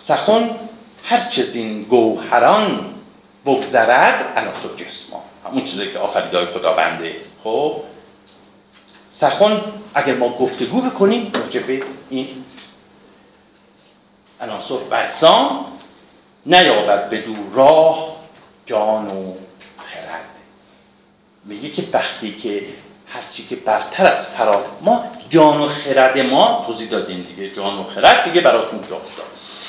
سخن هر چیز این گوهران بگذرد عناصر جسما. همون چیزی که آفریدهای خداونده. خب؟ سخن اگر ما گفتگو بکنیم راجع به این عناصر برسان نیابد به دو راه جان و خرد. میگه که وقتی که هرچی که برتر از فرار ما جان و خرد ما توضیح دادیم دیگه. جان و خرد دیگه براتون جا افتاد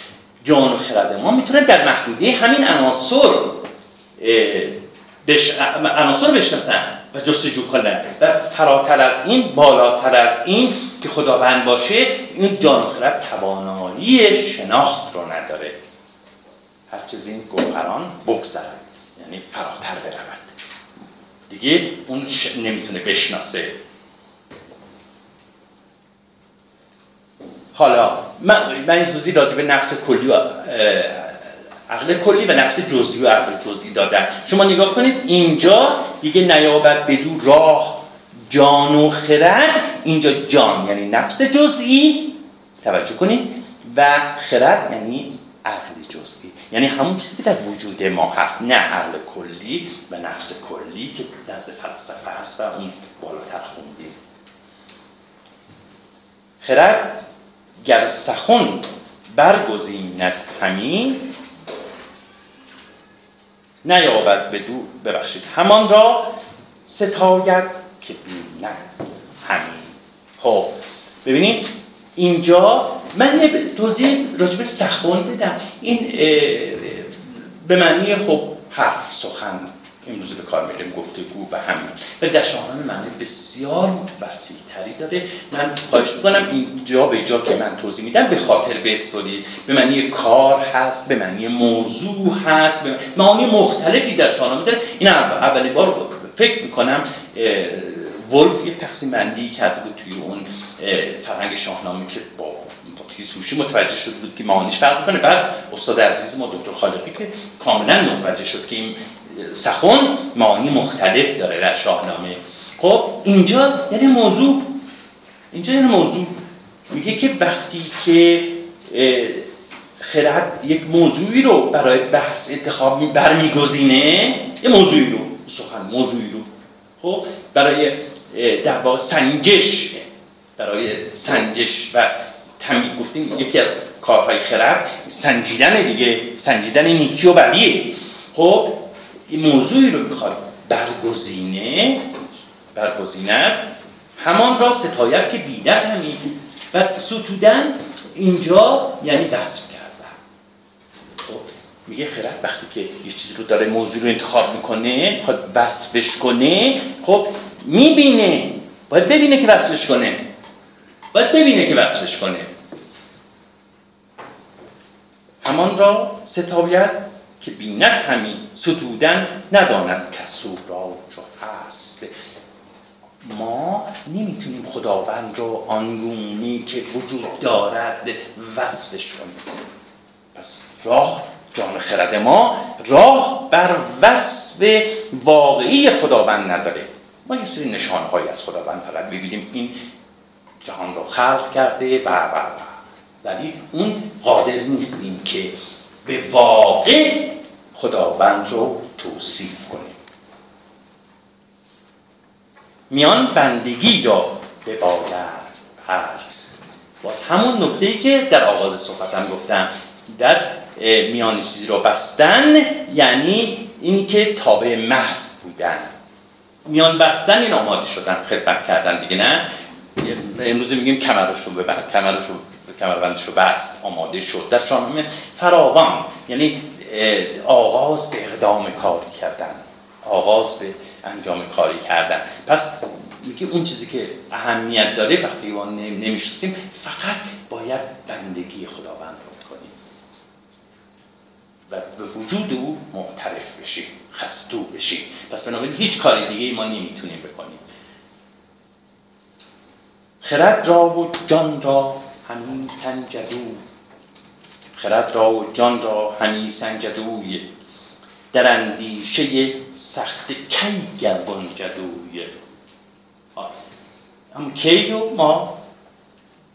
جان و خرد ما می‌تونه در محدوده همین عناصر بش... عناصر بشناسن و جستجو کنن. و فراتر از این بالاتر از این که خداوند باشه این جان و خرد توانایی شناخت رو نداره. هر چیز این گوهران بگذرن یعنی فراتر برود. دیگه اون نمی‌تونه بشناسه. حالا من, من این توضیح راجع به نفس کلی و عقل کلی و نفس جزئی و عقل جزئی دادن. شما نگاه کنید اینجا دیگه نیابد بدو راه جان و خرد اینجا جان یعنی نفس جزئی توجه کنید و خرد یعنی عقل جزئی. یعنی همون چیزی که در وجود ما هست نه عقل کلی و نفس کلی که نزد فلسفه هست و اون بالاتر خوندیم. خرد گر سخن برگزیند همین نیابد به دو ببخشید همان را ستاید که بیند همین خب ببینید اینجا من یه توضیح راجب سخن بدم این به معنی خب حرف سخن امروز به کار میریم گفتگو و همین. ولی در شاهنامه معنی بسیار وسیع تری داره. من خواهش می‌کنم اینجا به جا که من توضیح میدم به خاطر بسپرید. به معنی کار هست به معنی موضوع هست به معنی مختلفی در شاهنامه داره. این اولی بار فکر می‌کنم ولف یک تقسیم بندی کرده بود توی اون فرهنگ شاهنامه که با سوشی متوجه شده بود که معانیش فرق می‌کنه. بعد استاد عزیز ما دکتر خالقی که کاملا متوجه شد که این سخن معانی مختلف داره در شاهنامه. خب اینجا یعنی موضوع اینجا یعنی موضوع. میگه که وقتی که خرد یک موضوعی رو برای بحث انتخاب برمیگزینه یه موضوعی رو سخن موضوعی رو. خب برای در واقع سنجش برای سنجش و تمیز گفتیم یکی از کارهای خرد سنجیدن دیگه سنجیدن نیکی و بدیه. خب این موضوعی رو می‌خواد برگزینه برگزیند همان را ستایت که بیدر همین و ستودن اینجا یعنی وصف کردن. خب میگه خرد وقتی که یه چیزی رو داره موضوع رو انتخاب می‌کنه می‌خواد وصفش کنه خب می‌بینه. باید ببینه که وصفش کنه. باید ببینه که وصفش کنه. همان را ستایت که بیند همین ستودن نداند کسو را چو هست. ما نمی‌تونیم خداوند رو آنگونی که وجود دارد وصفش کنیم. پس راه جان خرد ما راه بر وصف واقعی خداوند نداره. ما یه سری نشانهایی از خداوند فقط ببینیم این جهان رو خلق کرده و و و. ولی اون قادر نیستیم که به واقع خداوند رو توصیف کنیم. میان بندگی را به هست باز همون نکته ای که در آغاز صحبتم گفتم در میان چیزی را بستن یعنی اینکه تابع محض بودن. میان بستن این آماده شدن خدمت کردن دیگه نه؟ امروز میگیم کمرش رو ببند کمرش رو کمربندش رو بست آماده شد. در شاهنامه فراوان یعنی آغاز به اقدام کاری کردن. آغاز به انجام کاری کردن. پس میگه اون چیزی که اهمیت داره وقتی ما نمی‌شناسیم فقط باید بندگی خداوند رو کنیم. و به وجود او معترف بشیم خستو بشیم. پس بنابراین هیچ کاری دیگه ما نمی‌تونیم بکنیم. خرد را و جان را همین سنجدو خرد را و جان را همین سنجدوی در اندیشه سخت کی گربان جدوی هم کی رو ما؟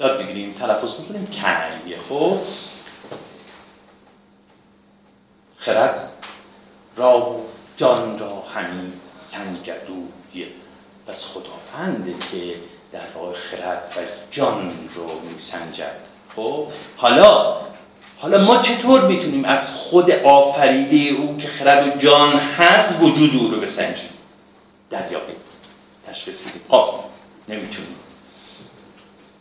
یاد بگیریم تلفظ می‌کنیم کی. خب؟ خرد را جان را همین سنجدوی پس خداونده که در راه خرد و جان رو میسنجد خب؟ حالا حالا ما چطور می‌تونیم از خود آفریده او که خرد و جان هست وجود او رو بسنجیم؟ دریابیم. تشخیص بدیم آب نمی‌تونیم.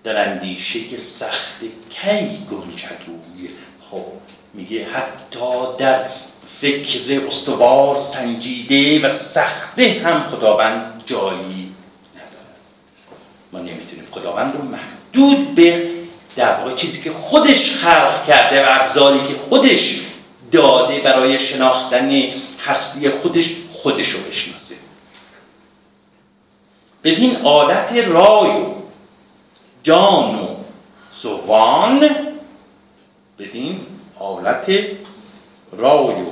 در اندیشه که سخت کی گنجدوی خب میگه حتی در فکر استوار سنجیده و سخته هم خداوند جایی نداره ما نمی‌تونیم خداوند رو محدود به در واقع چیزی که خودش خلق کرده و ابزاری که خودش داده برای شناختن هستی خودش خودش رو بشناسه. بدین عادت رای و جان و زبان بدین حالت رای و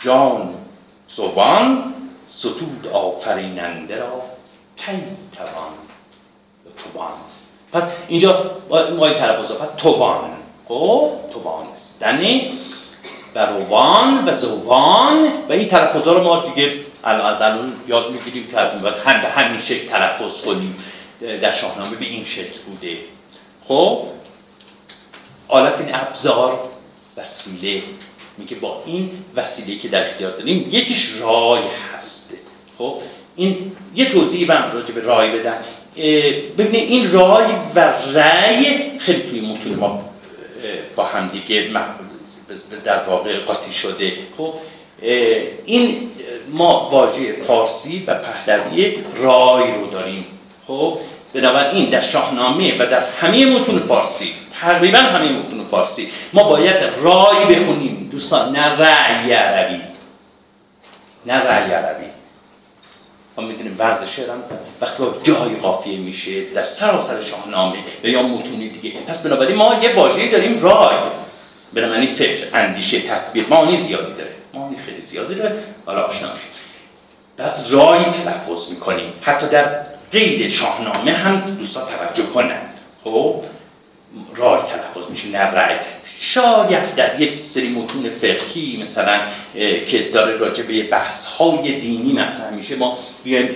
جان زبان ستود آفریننده را کی توان توان پس اینجا ما تلفظ پس توان خب توانستنی و روان و زوان و این تلفظ رو ما دیگه از الان یاد می‌گیریم که از این هم به همین شکل تلفظ کنیم. در شاهنامه به این شکل بوده. خب؟ آلت این ابزار وسیله. میگه با این وسیله که در اختیار داریم یکیش رای هسته. خب؟ این یه توضیح هم راجع به رای بدم. ببینید این رای و رای خیلی توی متون ما با هم دیگه در واقع قاطی شده. خب این ما واژه فارسی و پهلوی رای رو داریم. خب بنابراین در شاهنامه و در همه متون فارسی تقریبا همه متون فارسی ما باید رای بخونیم. دوستان نه رأی عربی. نه رأی عربی. ما می‌دونیم ورز شعرم وقتی جای قافیه میشه در سراسر شاهنامه و یا متونی دیگه. پس بنابراین ما یه واژه‌ای داریم رای. بنابراین فکر اندیشه تدبیر معانی زیادی داره. معانی خیلی زیادی داره. حالا آشنا پس رای تلفظ می‌کنیم. حتی در قید شاهنامه هم دوستان توجه کنند. خب؟ رای تلفظ میشه نه رای شاید در یک سری متون فقهی مثلا که داره راجع به بحث های دینی مطرح میشه ما بیایم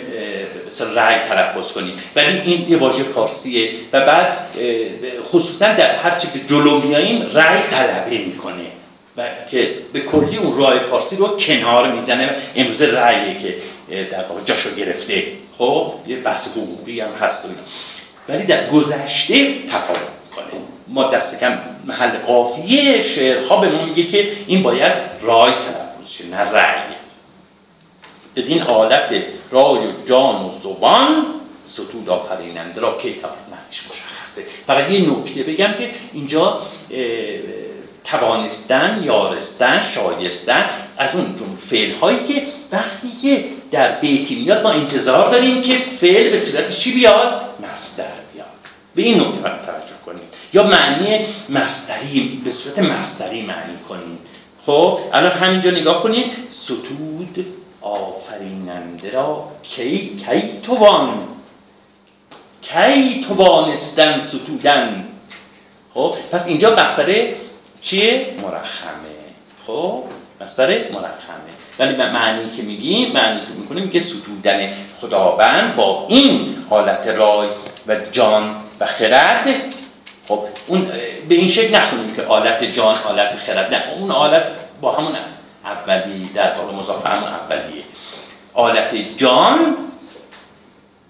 مثلا رای تلفظ کنیم. ولی این یه واژه فارسیه و بعد خصوصا در هرچی به جلو میاییم رای طلبه می‌کنه و که به کلی اون رای فارسی رو کنار می‌زنه. امروز رایه که در واقع جاشو گرفته. خب یه بحث حقوقی هم هست ولی در گذشته تفاوت. کنه ما دست کم محل قافیه شعرها به ما میگه که این باید رای تلفظ شه نه رأی. بدین حالت رای و جان و زبان ستود آفریننده را کتاب معنیش مشخصه. فقط یه نکته بگم که اینجا توانستن یارستن شایستن از اون جون فعل هایی که وقتی که در بیتی میاد ما انتظار داریم که فعل به صورت چی بیاد؟ مصدر بیاد. به این نکته توجه یا معنی مستری به صورت مستری معنی کنیم. خب الان همینجا نگاه کنید ستود آفریننده را کی کی توان؟ کی توانستن ستودن؟ خب پس اینجا مستره چیه؟ مرخمه. خب مستر مرخمه. ولی معنی که میگیم معنی که می‌کنیم که ستودن خداوند با این حالت رای و جان و خرد خب اون به این شکل نخونیم که آلت جان آلت خرد. نه اون آلت با همون اولی در واقع مضاف همون اولیه. آلت جان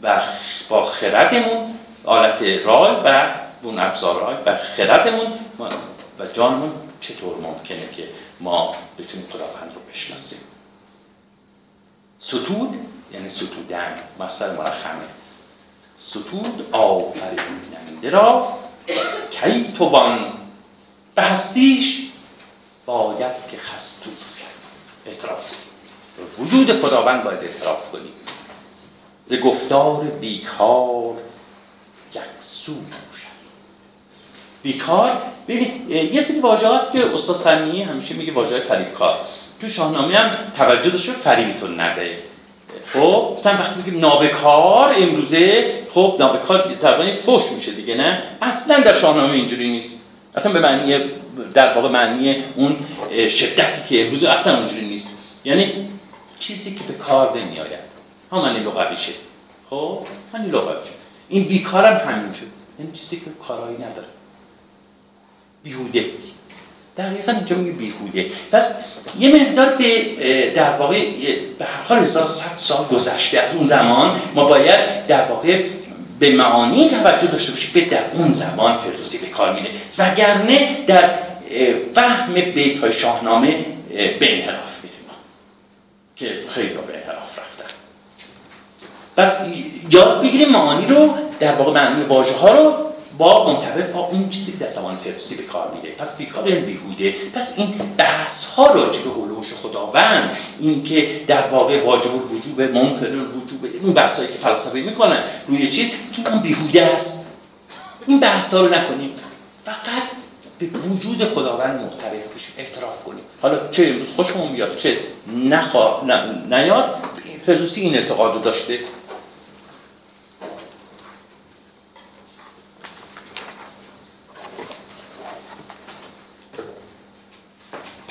و با خردمون آلت رای و اون ابزار رای و خردمون و جانمون چطور ممکنه که ما بتونیم خداوند رو بشناسیم؟ ستود یعنی ستودن مصدر مرخمه. ستود آفریننده را کی توان به هستیش باید که خستو اعتراف. وجود خداوند باید اعتراف کنیم ز گفتار بیکار یک سو بیکار؟ ببینید یه سری واژه هست که استاد سمیعی همیشه میگه واژه فریبکار. تو شاهنامه هم توجه داشته فریبتون نده. خب مثلا وقتی میگیم نابکار امروزه خب نابکار تقریبا فوش میشه دیگه نه؟ اصلا در شاهنامه اینجوری نیست. اصلا به معنی در واقع معنی اون شدتی که امروز اصلا اونجوری نیست. یعنی چیزی که به کار نمیآید. همانی لغویشه خب همین لغویشه این بیکارم همین شد. یعنی چیزی که کارایی نداره. بیهوده. دقیقا اینجا میگه بیهوده. پس یه مقدار به در واقع به هر حال 1100 سال گذشته. از اون زمان ما باید در واقع به معانی توجه داشته باشیم به در اون زمان فردوسی به کار میده وگرنه در فهم بیت های شاهنامه به انحراف میریم که خیلی به انحراف رفتن. پس یاد بگیریم معانی رو در واقع معنی واژه ها رو با منطبق با اون چیزی که در زمان فردوسی به کار میده پس بیکار بیهوده پس این بحث ها راجع به هلوش خداوند این که در واقع واجب الوجوب ممکن الوجوب این بحثایی که فلسفه می‌کنن روی چیز که این بیهوده است. این بحث ها رو نکنیم. فقط به وجود خداوند معترف بشیم اعتراف کنیم. حالا چه امروز خوشمون بیاد چه نخوا... نیاد. فردوسی این اعتقاد داشته.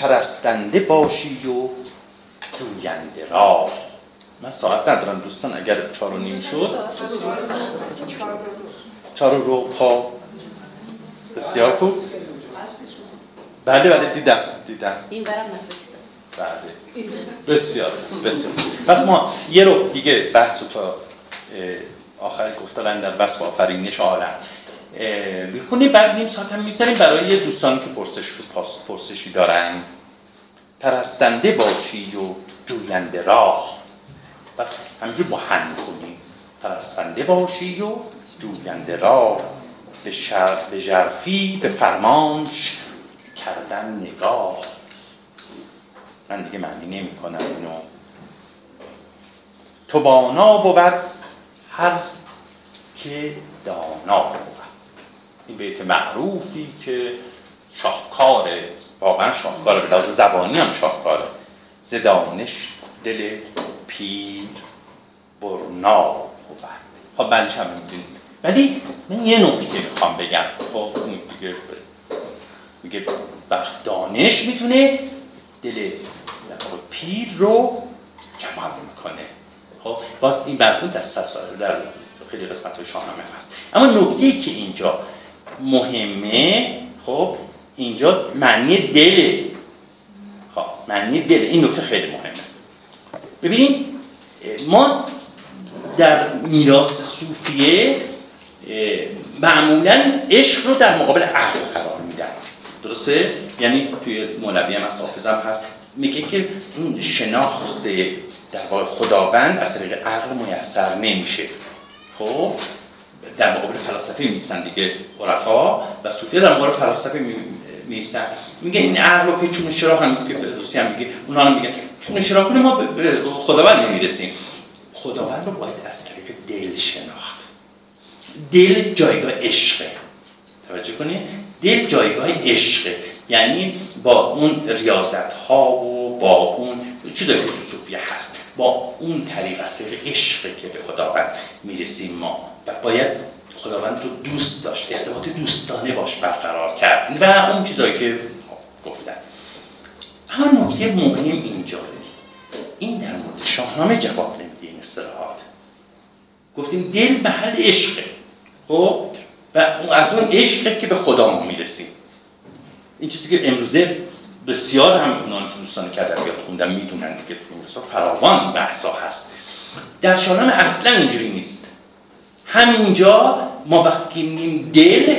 پرستنده باشی و جوینده راه. من ساعت ندارم دوستان اگر چار و نیم شد. چار و رو پا. خوب. بله بله دیدم دیدم. این برم بله. بسیار بسیار پس ما یه رو دیگه بحث تا آخر گفتن در بس آفرینش عالم. می‌خونی بعد نیم ساعت هم می‌ذاریم برای دوستانی که پرسش پرسشی دارن. پرستنده باشی و جوینده راه. پس همینجور با هم کنیم پرستنده باشی و جوینده راه. به, شر... به جرفی به فرمانش کردن نگاه. من دیگه معنی نمی کنم اینو. تو بانا بود هر که دانا این بیت معروفی که شاهکاره واقعا شاهکاره به لحاظ زبانی هم شاهکاره. زدانش دل پیر برنا بود. خب بلش هم ولی من یه نکته می‌خوام بگم. خب دیگه میگه دانش می‌تونه دل پیر رو جمال می‌کنه. خب باز این بحث در سال در خیلی قسمت های شاهنامه هست. اما نکته که اینجا مهمه خب اینجا معنی دل. خب معنی دل. این نکته خیلی مهمه. ببینید ما در میراث صوفیه معمولا عشق رو در مقابل عقل قرار میدن. درسته؟ یعنی توی مولوی هم از هست. میگه که این شناخت در واقع خداوند از طریق عقل میسر نمیشه. خب؟ در مقابل فلسفه میستن دیگه. عرفا و صوفیه در مقابل فلسفه میستن میگه این عقل رو که چون شراح هم که فردوسی هم میگه اونا هم میگه چون شراح کنه ما به خداوند نمی‌رسیم. خداوند رو باید از طریق دل شناخت. دل جایگاه عشقه. توجه کنید دل جایگاه عشقه. یعنی با اون ریاضت ها و با اون چیزایی که تو صوفیه هست با اون طریق از طریق عشقه که به خداوند می‌رسیم ما. و باید خداوند رو دوست داشت ارتباط دوستانه باش برقرار کرد و اون چیزایی که گفتن. اما نکته مهم اینجا این در مورد شاهنامه جواب نمیده این اصطلاحات. گفتیم دل محل عشقه خب؟ و از اون عشقه که به خدا ما می‌رسیم. این چیزی که امروزه بسیار هم اونان که دوستان که ادبیات خوندن می‌دونن که تو فراوان بحثا هست. در شاهنامه اصلا اینجوری نیست. همینجا ما وقتی که میگیم دل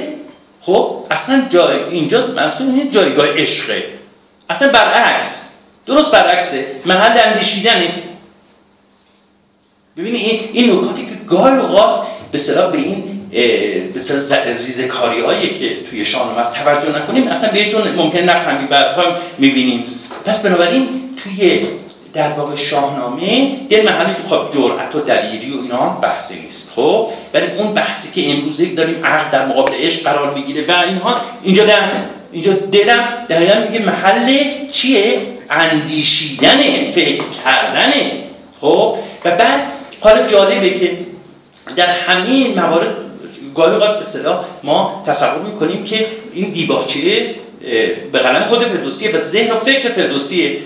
خب اصلا جای اینجا مثلا جایگاه عشقه. اصلا برعکس. درست برعکسه. محل اندیشیدنه. ببینید این این نکاتی که گاهی اوقات به به این به ریزکاری هایی که توی شاهنامه است توجه نکنیم اصلا بهتون ممکن نفهمیم بعدها می‌بینیم. پس بنابراین توی در واقع شاهنامه در محلی که خب جرأت و دلیری و اینا بحثی نیست خب؟ ولی اون بحثی که امروزه داریم عقل در مقابل عشق قرار می‌گیره و اینها اینجا در اینجا دلم دقیقا میگه محل چیه؟ اندیشیدن فکر کردنه خب؟ و بعد حالا جالبه که در همه موارد گاهی اوقات به ما تصور می‌کنیم که این دیباچه به قلم خود فردوسیه و ذهن و فکر فردوسیه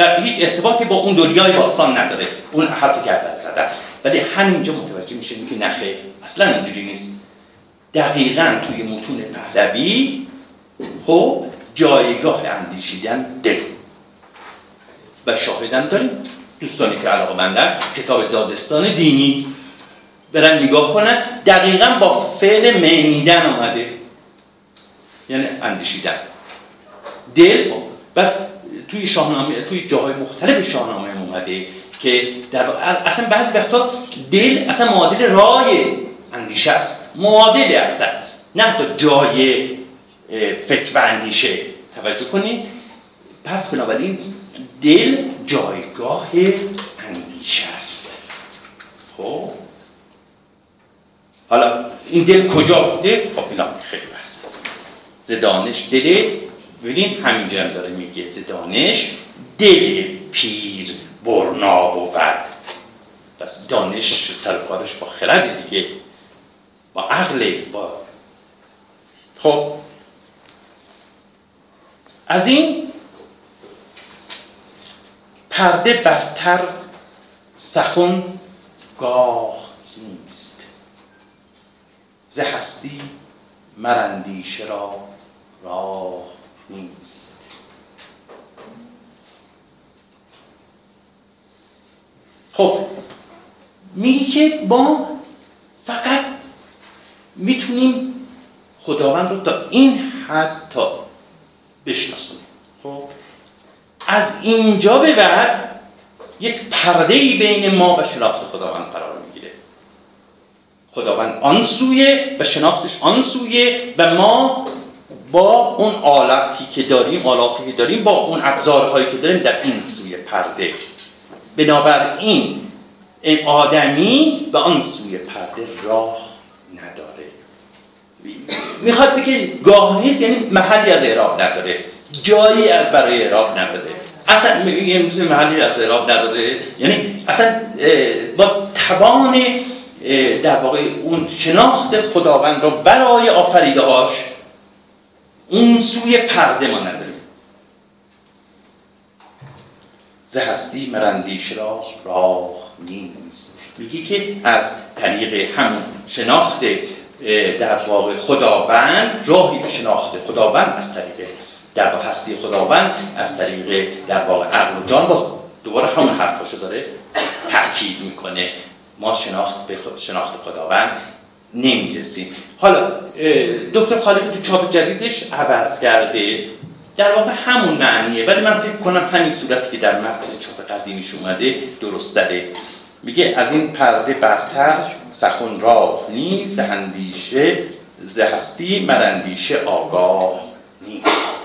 و هیچ ارتباطی با اون دنیای باستان نداره. اون حرفی که اول زدن ولی همینجا متوجه میشه که نخه اصلا اینجوری نیست. دقیقا توی متون پهلوی خب جایگاه اندیشیدن دل. و شاهدم داریم دوستانی که علاقه مندن کتاب دادستان دینی. برن نگاه کنن دقیقا با فعل مینیدن آمده یعنی اندیشیدن. دل و توی شاهنامه توی جاهای مختلف شاهنامه اومده که در اصلا بعضی وقتا دل اصلا معادل رای اندیشه است. معادل اصلا. نه تا جای فکر و اندیشه. توجه کنید پس بنابراین دل جایگاه اندیشه است. خب. حالا این دل کجا بوده؟ خب اینا خیلی بحثه. زدانش دل ببینید همینجا هم داره میگه زدانش دل پیر برنا بود. پس دانش سرکارش با خرد دیگه. با عقل. با خب. از این پرده برتر سخن گاه نیست. ز هستی مرندیش را راه نیست خب میگی که ما فقط می‌تونیم خداوند رو تا این حد تا بشناسونیم خب از اینجا به بعد یک پرده ای بین ما و شناخت خداوند قرار می‌گیره. خداوند آن سویه و شناختش آن سویه و ما با اون آلتی که داریم آلاتی که داریم با اون ابزارهایی که داریم در این سوی پرده. بنابراین این آدمی و آن سوی پرده راه نداره. می‌خواد بگه گاه نیست یعنی محلی از اعراب نداره. جایی برای اعراب نداره. اصلا میگه امروز محلی از اعراب نداره. یعنی اصلا با توان در واقع اون شناخت خداوند رو برای آفریده هاش اون سوی پرده ما نداریم. ز هستی مرندیش را راه نیست. میگی که از طریق همون شناخت در واقع خداوند راهی به شناخت خداوند از طریق در واقع هستی خداوند از طریق در واقع عقل و جان باز دوباره همون حرفاشو داره تاکید می‌کنه. ما شناخت به شناخت خداوند نمی‌رسیم حالا دکتر خالقی تو چاپ جدیدش عوض کرده. در واقع همون معنیه. ولی من فکر کنم همین صورتی که در متن چاپ قدیمیش اومده درست داره میگه از این پرده برتر سخن راه نیست اندیشه زهستی مرندیشه آگاه نیست.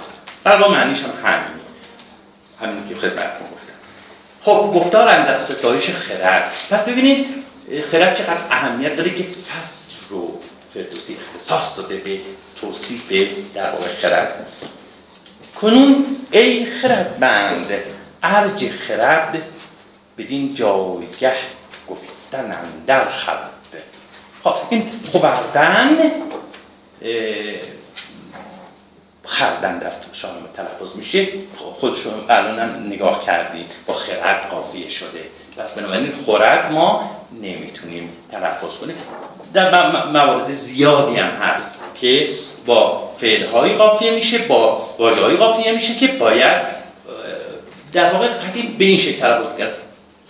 در واقع معنیش هم همین همین که خدمتتون گفتم. خب گفتار اندر ستایش خرد. پس ببینید خرد چقدر اهمیت داره که فصل رو فردوسی اختصاص داده به توصیف در واقع خرد. کنون ای خردمند ارج خرد بدین جایگه گفتن در خرد خب این خوردن خردن در شاهنامه تلفظ میشه. خودشون الان نگاه کردید با خرد قافیه شده. پس بنابراین خورد ما نمی‌تونیم تلفظ کنیم. در موارد زیادی هم هست که با فعلهایی قافیه میشه با واژه‌های قافیه میشه که باید در واقع قدیم به این شکل تلفظ کرد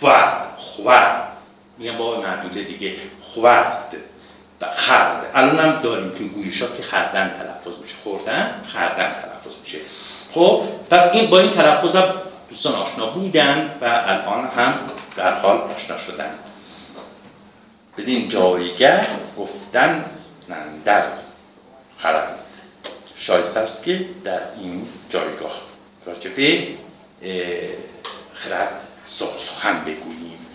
خورد خورد میگم با معدوله دیگه. خورد خرد. الان هم داریم که گویشا که خردن تلفظ میشه. خوردن خردن تلفظ میشه. خب پس این با این تلفظ هم دوستان آشنا بودن و الان هم در حال آشنا شدن. بدین جایگه گفتن در خرد شایسته است که در این جایگاه راجبه خرد سخن بگوییم.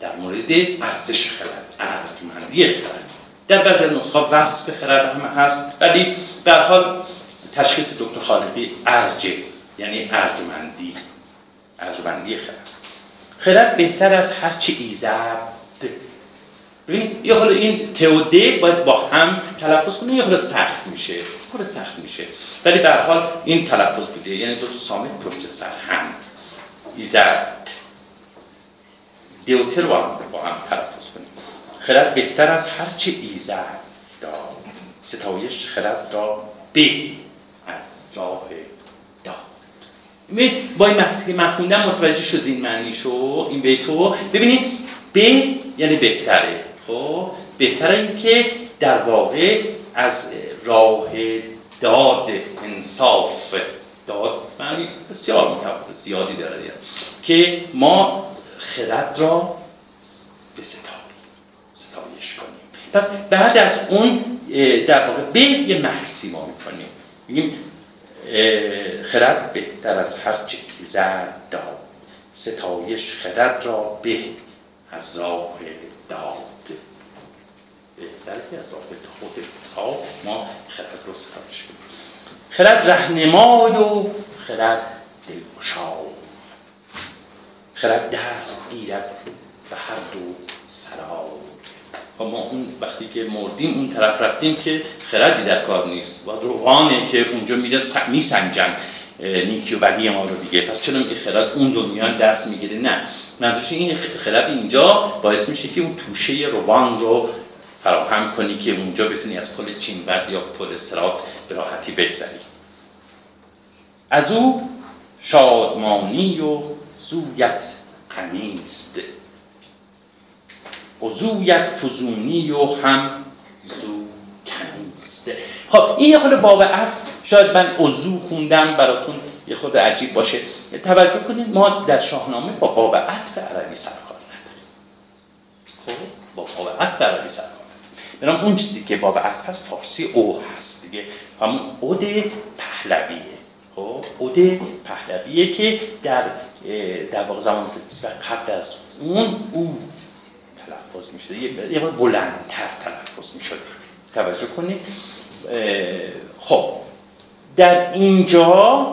در مورد ارزش خرد ارجمندی خرد. در بعضی از نسخه وصف خرد هم هست ولی به حال تشخیص دکتر خالقی ارجه. یعنی ارجمندی ارجمندی خرد. خرد بهتر از هر چی ایزد. ببینید یه حالا این تئوده باید با هم تلفظ کنیم یه حالا سخت میشه. خود سخت میشه. ولی به حال این تلفظ بوده. یعنی دو سامت پشت سر هم. ایزد. دیوتر با هم تلفظ کنیم. خرد بهتر از هرچه ایزد داد. ستایش خرد را به از راه با این مقصی که من خوندم متوجه شدین معنیشو این بیتو ببینید به یعنی بهتره خب؟ بهتره این که در واقع از راه داد انصاف داد معنی بسیار زیادی داره که ما خرد را به ستایش کنیم. پس بعد از اون در واقع به یه مکسی ما می‌کنیم. خرد بهتر از هر چه زد داد. ستایش خرد را به از راه داد. بهتر که از راه خود حساب ما خرد رو ستایش کنیم خرد رهنمای و خرد دلگشای. خرد دست گیرد به هر دو سرای. و ما اون وقتی که مردیم اون طرف رفتیم که خردی در کار نیست. و روحانه که اونجا میره میسنجن نیکی و بدی ما رو دیگه. پس چرا که خرد اون دنیا دست می‌گیره؟ نه. منظورش این خرد اینجا باعث میشه که اون توشه روان رو فراهم کنی که اونجا بتونی از پل چینورد یا پل سرات به راحتی بگذری. از او شادمانی و زویت قمیست عضویت فزونی و هم زو کنیست خب این یه خود عطف شاید من عضو خوندم براتون یه خود عجیب باشه. توجه کنید ما در شاهنامه با باب عطف عربی سرکار نداریم. خب با باب عطف عربی سرکار نداریم. اون چیزی که باب عطف هست فارسی او هست دیگه. همون اود پهلویه. خب اود پهلویه که در در واقع زمان و قبل از اون او تلفظ می شده یه بلندتر تلفظ می شده توجه کنید. خب. در اینجا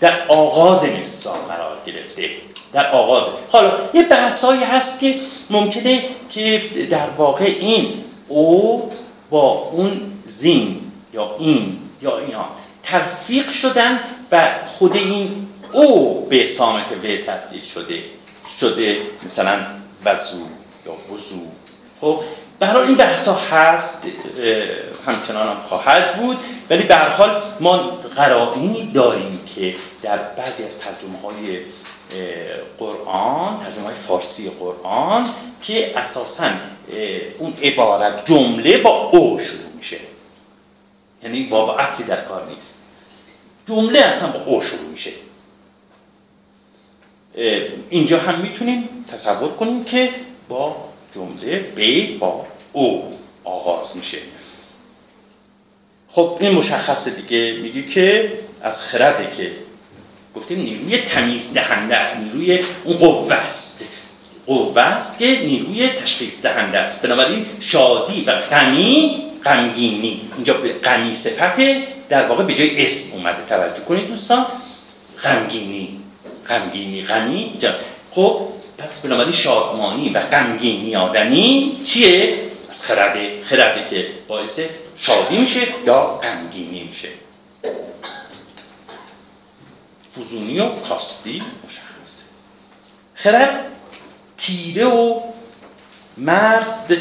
در آغاز مصرا قرار گرفته. در آغاز. حالا یه بحثایی هست که ممکنه که در واقع این او با اون زین یا این یا اینا ترفیق شدن و خود این او به سامت و تبدیل شده. شده مثلا وزو یا وزو خب حال این بحثا هست همچنان هم خواهد بود ولی به حال ما قرائنی داریم که در بعضی از ترجمه های قرآن ترجمه های فارسی قرآن که اساسا اون عبارت جمله با او شروع میشه. یعنی با عطفی در کار نیست. جمله اصلا با او شروع میشه. اینجا هم می‌تونیم تصور کنیم که با جمله به با او آغاز میشه. خب این مشخصه دیگه. میگی که از خرده که گفتیم نیروی تمیز دهنده است نیروی اون قوه است. قوه است که نیروی تشخیص دهنده است. بنابراین شادی و غمی غمگینی. اینجا به غمی صفته در واقع به جای اسم اومده. توجه کنید دوستان. غمگینی. غمگینی غمی خب پس بنابراین شادمانی و غمگینی آدمی چیه؟ از خرده خرده که باعث شادی میشه یا غمگینی میشه. فزونی و کاستی مشخصه. خرد تیره و مرد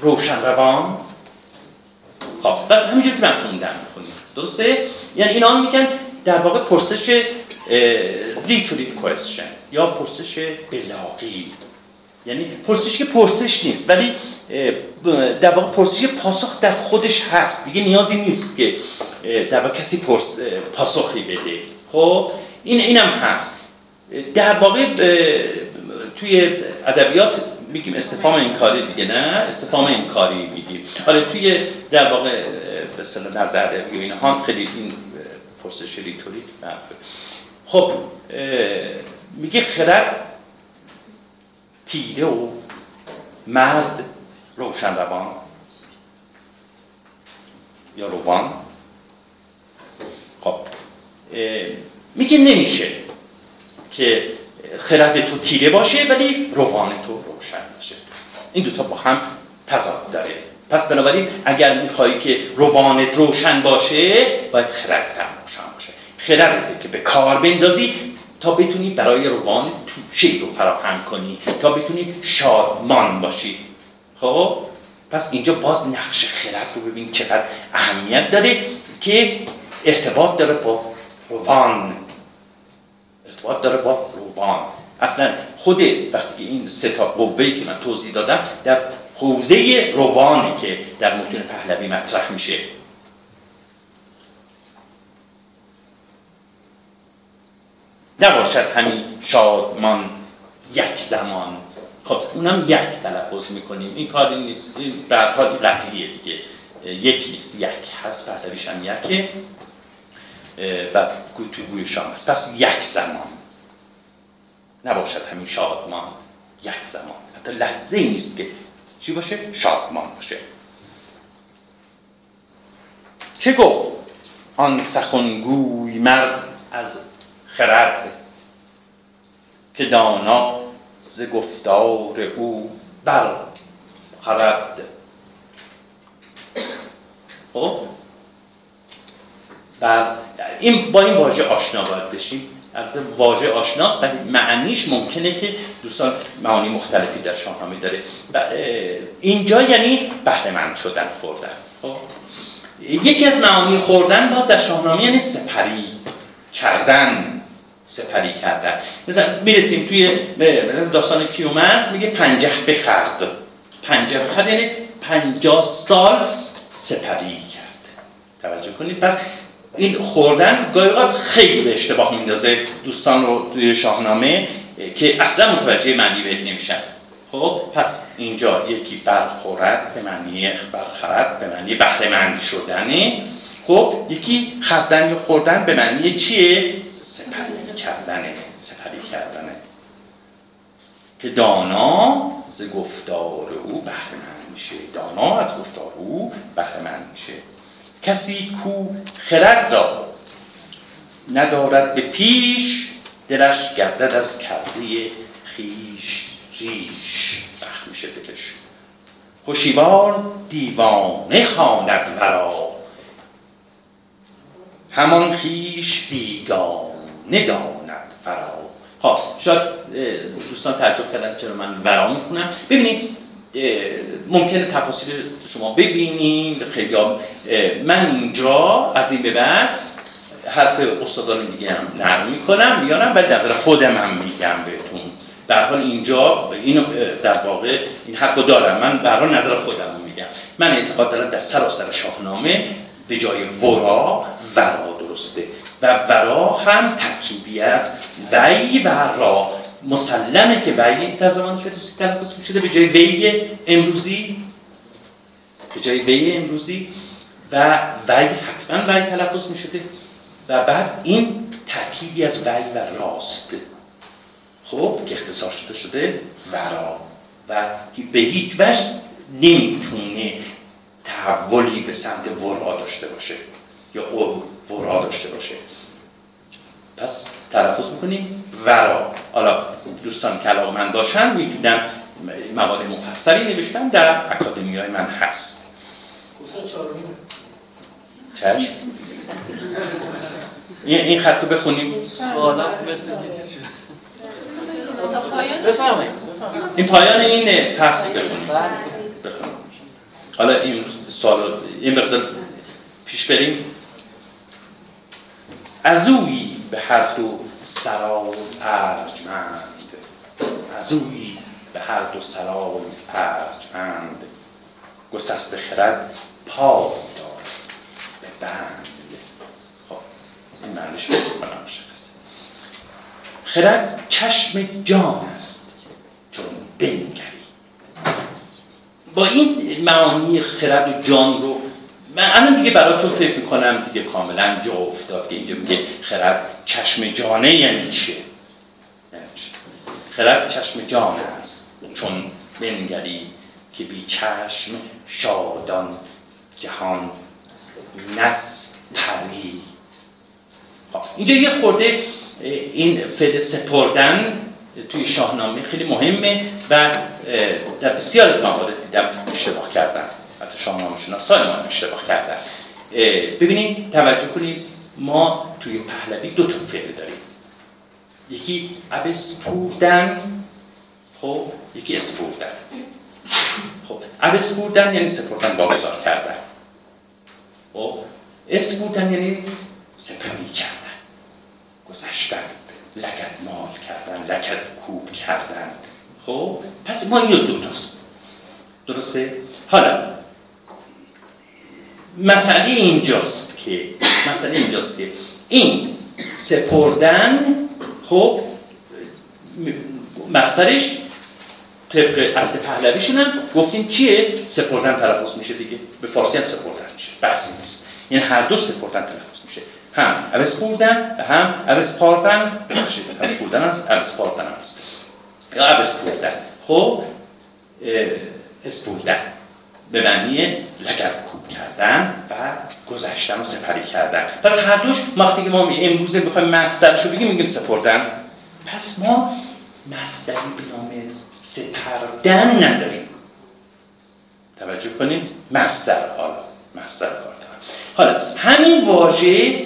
روشن روان خب بس همینجور که من خوندم درسته؟ یعنی اینا میگن در واقع پرسش rhetoric question یا پرسش بلاغی. یعنی پرسش که پرسش نیست ولی در واقع پرسش پاسخ در خودش هست. دیگه نیازی نیست که در واقع کسی پرس پاسخی بده. خب این اینم هست. در واقع توی ادبیات میگیم استفهام انکاری دیگه نه؟ استفهام انکاری میگیم. حالا توی در واقع به نظر ادبی اینها خیلی این پرسش ریتوریک خب میگه خرد تیره و مرد روشن روان یا روان. خب میگه نمیشه که خرد تو تیره باشه ولی روان تو روشن باشه. این دوتا با هم تضاد داره. پس بنابراین اگر میخوایی که روانت روشن باشه باید خردت باشه خردت که به کار بندازی تا بتونی برای روان توشه رو فراهم کنی تا بتونی شادمان باشی. خب؟ پس اینجا باز نقش خرد رو ببین چقدر اهمیت داره که ارتباط داره با روان. ارتباط داره با روان. اصلا خود وقتی که این سه تا قوه‌ای که من توضیح دادم در حوزه روانی که در متون پهلوی مطرح میشه. نباشد همین شادمان یک زمان. خب اونم یک تلفظ می‌کنیم. این کار این نیست. این حال قطعیه دیگه. یک نیست. یک هست. پهلویش هم یکه. و گوی شام هست. پس یک زمان. نباشد همین شادمان. یک زمان. حتی لحظه نیست که چی باشه؟ شادمان باشه. چه گفت؟ آن سخنگوی مرد از خرد که دانا ز گفتار او بر خرد. خب؟ این با این واژه آشنا باید بشیم. البته واژه آشناست ولی معنیش ممکنه که دوستان معانی مختلفی در شاهنامه داره. اینجا یعنی بهره شدن خوردن. خب؟ یکی از معانی خوردن باز در شاهنامه یعنی سپری کردن. سپری کردن. مثلا می‌رسیم توی داستان کیومرس میگه پنجه بخرد پنجه بخرد یعنی پنجاه سال سپری کرد. توجه کنید. پس این خوردن گاهی خیلی به اشتباه میندازه دوستان رو توی شاهنامه که اصلا متوجه معنی بهت نمیشن. خب پس اینجا یکی برخورد به معنی برخورد به معنی بهره شدنه. خب یکی خردن یا خوردن به معنی چیه؟ سپری. کردنه سپری کردنه. که دانا ز گفتار او بهره میشه. دانا از گفتار او بهره میشه. کسی کو خرد را ندارد به پیش دلش گردد از کرده خیش. ریش بخ میشه دلش. خوشیوار دیوانه خواند ورا همان خیش بیگانه داند فرا ها شاید دوستان تعجب کردن چرا من ورا می‌کنم ببینید ممکنه تفاصیل شما ببینیم خیلی من اینجا از این به بعد حرف استادان دیگه هم نرم می‌کنم میارم ولی نظر خودم هم میگم بهتون در حال اینجا اینو در واقع این حقو دارم من حال نظر خودم میگم من اعتقاد دارم در سراسر شاهنامه به جای ورا ورا درسته و ورا هم ترکیبی است. وی و را. مسلمه که وی در زمان فردوسی تلفظ شده به جای وی امروزی. به جای وی امروزی. و وی حتما وی تلفظ می شده و بعد این ترکیبی از وی و راست. خب که اختصار شده شده ورا. و به هیچ وجه نمی‌تونه تحولی به سمت ورا داشته باشه. یا ورا داشته باشه. پس تلفظ می‌کنیم ورا. حالا دوستان که من باشن می‌تونم مقاله مفصلی نوشتم در اکادمی های من هست. چشم. این خط رو بخونیم. این پایان این فصل بخونیم. حالا این سوال این مقدار پیش بریم. از اوی به هر دو سرای ارجمند از اوی به هر دو سرای ارجمند گسست خرد پای دار به بند. خب این معنیش خرد چشم جان است چون بنگری. با این معانی خرد و جان رو من الان دیگه براتون فکر می‌کنم دیگه کاملا جا افتاد که اینجا میگه خرد چشم جانه یعنی چیه؟ یعنی خرد چشم جان است. چون بنگری که بی چشم شادان جهان نس پری. خب، اینجا یه خورده این فعل سپردن توی شاهنامه خیلی مهمه و در بسیار از موارد دیدم اشتباه کردن. حتی شاهنامه شناسای ما اشتباه کردن ببینید توجه کنید ما توی پهلوی دو تا فعل داریم. یکی ابسپوردن خب یکی اسپوردن خب ابسپوردن یعنی سپردن واگذار کردن. خب اسپوردن یعنی سپری کردن گذشتن لگت مال کردن لگت کوب کردن. خب پس ما این دو تاست. درسته؟ حالا مسئله اینجاست که مسئله اینجاست که این سپردن خب مسترش طبق اصل پهلویشون هم گفتیم چیه سپردن تلفظ میشه دیگه. به فارسی هم سپردن میشه. بحثی نیست. یعنی هر دو سپردن تلفظ میشه. هم عوض بردن هم عوض پاردن. عوض بردن هست عوض پاردن هست. یا عوض بردن خب اسپوردن به معنی لگد کوب کردن و گذشتن و سپری کردن. پس هر دوش وقتی که ما امروزه بخوایم مسترش رو بگیم میگیم سپردن. پس ما مستری به نام سپردن نداریم. توجه کنیم. مستر حالا. مستر کار حالا همین واژه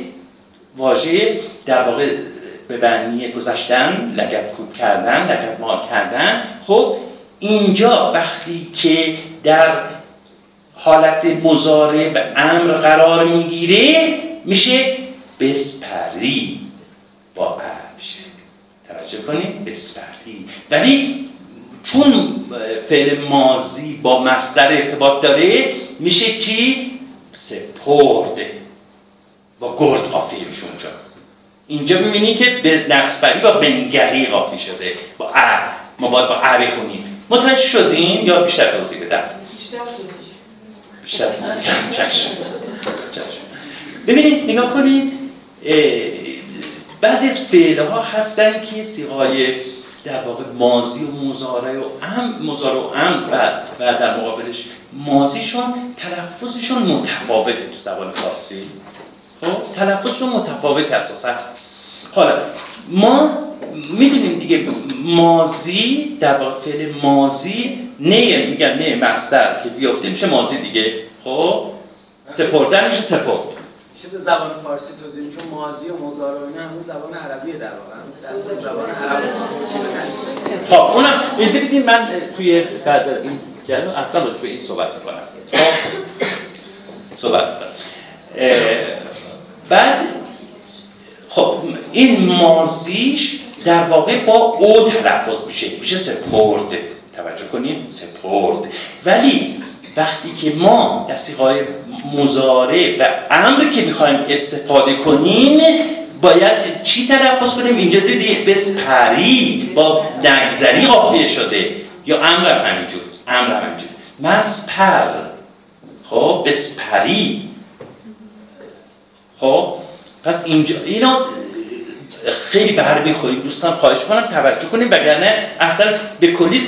واژه در واقع به معنی گذشتن لگت کوب کردن لگت مال کردن خب اینجا وقتی که در حالت مزاره و امر قرار می‌گیره میشه بسپری. با میشه. توجه کنید بسپری. ولی چون فعل مازی با مصدر ارتباط داره میشه چی؟ سپرده با گرد قافیه اونجا. اینجا می‌بینی که به نسبری با بنگری قافی شده. با ا. ما باید با ا بخونیم. متوجه شدیم یا بیشتر توضیح بدم؟ بیشتر چشم ببینید نگاه کنید بعضی از فعله ها هستن که سیغای در واقع مازی و مزاره و ام مزاره و ام و, و در مقابلش مازیشون تلفظشون متفاوته تو زبان فارسی. خب تلفظشون متفاوت اساسا. حالا ما می‌دونیم دیگه مازی در واقع فعل مازی نه میگن نه مستر که بیافته میشه مازی دیگه؟ خب؟ سپردن میشه سپرد. میشه به زبان فارسی توضیح چون مازی و مضارع و اینا همون زبان عربیه در واقع. دست زبان عربی. خب اونم بدین من توی بعد از این جلو اصلا رو به این صحبت می‌کنم. خب. صحبت بعد خب این مازیش در واقع با او تلفظ میشه. میشه سپرده توجه کنید سپرد. ولی وقتی که ما دستیقای مزاره و امر که می‌خوایم استفاده کنیم باید چی تلفظ کنیم؟ اینجا دیدی بسپری با نگذری قافیه شده. یا امر هم همینجور امر هم همینجور. مسپر خب بسپری خب پس اینجا اینا خیلی بر می‌خوریم دوستان خواهش کنم توجه کنیم وگرنه اصلا به کلی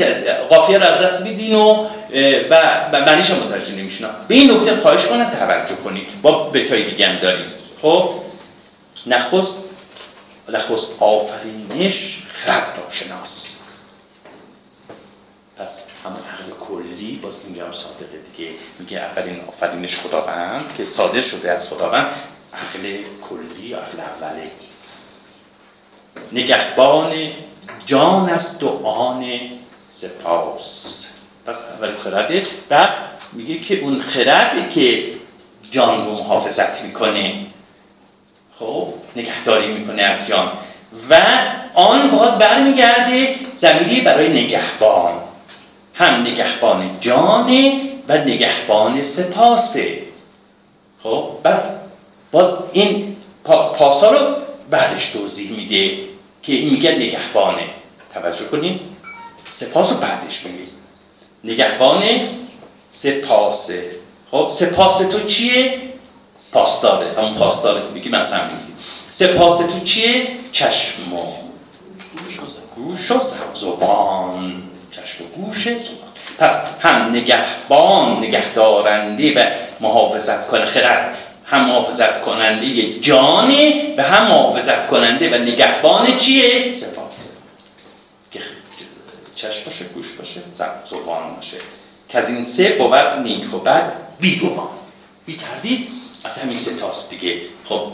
قافیه را از دست میدین و و معنیش متوجه نمیشن به این نکته خواهش کنم توجه کنید با بتای دیگه هم داریم. خب؟ نخست نخست آفرینش خرد شناس پس همون عقل کلی باز میگم صادقه دیگه. میگه اولین آفرینش خداوند که صادر شده از خداوند عقل کلی عقل اوله. نگهبان جان است و آن سپاس. پس اول خرده و میگه که اون خرده که جان رو محافظت می‌کنه خب نگهداری می‌کنه از جان. و آن باز برمیگرده زمینی برای نگهبان. هم نگهبان جانه و نگهبان سپاسه خب بعد باز این پاسا رو بعدش توضیح میده. که این میگه نگهبانه. توجه کنین سپاس رو بعدش میگه. نگهبان سپاسه. خب سپاس تو چیه؟ پاسداره. همون پاسداره میگه مثلا میگه. سپاس تو چیه؟ چشم و گوش و زبان. چشم و گوش زبان. پس هم نگهبان نگهدارنده و محافظت کنه. خرد. هم محافظت کننده جانه و هم محافظت کننده و نگهبان چیه؟ صفات. که چشم باشه گوش باشه زبان باشه. که از این سه بود نیک و بد بیگمان بی تردید؟ از همین ستاست دیگه. خب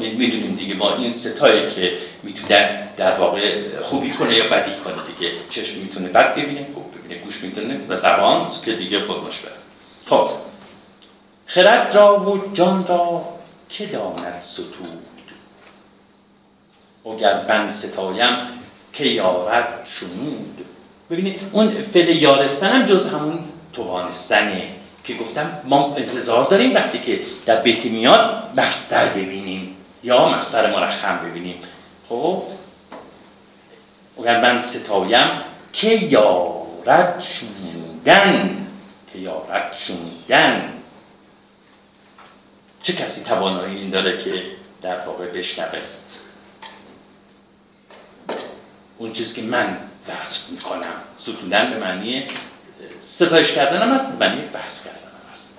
می‌دونیم دیگه ما این ستایی که می‌تونه در واقع خوبی کنه یا بدی کنه دیگه. چشم می‌تونه بد ببینه خوب ببینه گوش می‌تونه و زبان که دیگه فرماش بره. خب. خرد را و جان را که داند ستود؟ اگر بند ستایم که یارد شنود؟ ببینید اون فعل یارستن هم جز همون توانستنه که گفتم ما انتظار داریم وقتی که در بیت میاد مصدر ببینیم یا مصدر مرخم ببینیم. خب اگر من ستایم که یارد شنودن که یارد شنودن. چه کسی توانایی این داره که در واقع بشنوه؟ اون چیزی که من وصف می‌کنم ستودن به معنی ستایش کردن هم هست به معنی وصف کردن هم هست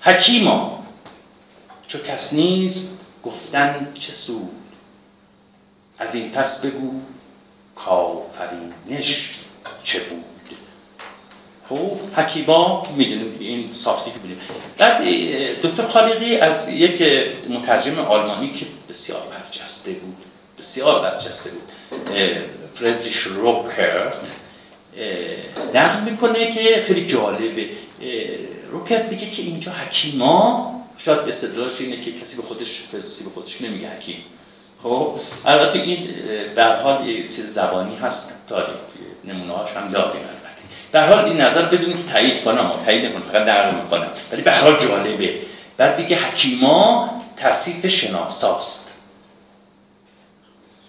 حکیما چو کس نیست گفتن چه سود؟ از این پس بگو کافرینش چه بود؟ خب حکیما می‌دونیم این ساختی که بودیم بعد دکتر خالقی از یک مترجم آلمانی که بسیار برجسته بود بسیار برجسته بود فردریش روکر نقل می‌کنه که خیلی جالبه. روکر میگه که اینجا حکیما شاید استدلالش اینه که کسی به خودش فردوسی به خودش نمیگه حکیم. خب البته این در حال چیز زبانی هست داریم نمونه هاش هم داریم در حال این نظر بدون که تایید کنم تایید نکنم فقط نقل می‌کنم. ولی به حال جالبه. بعد بگه حکیما تصیف شناساست.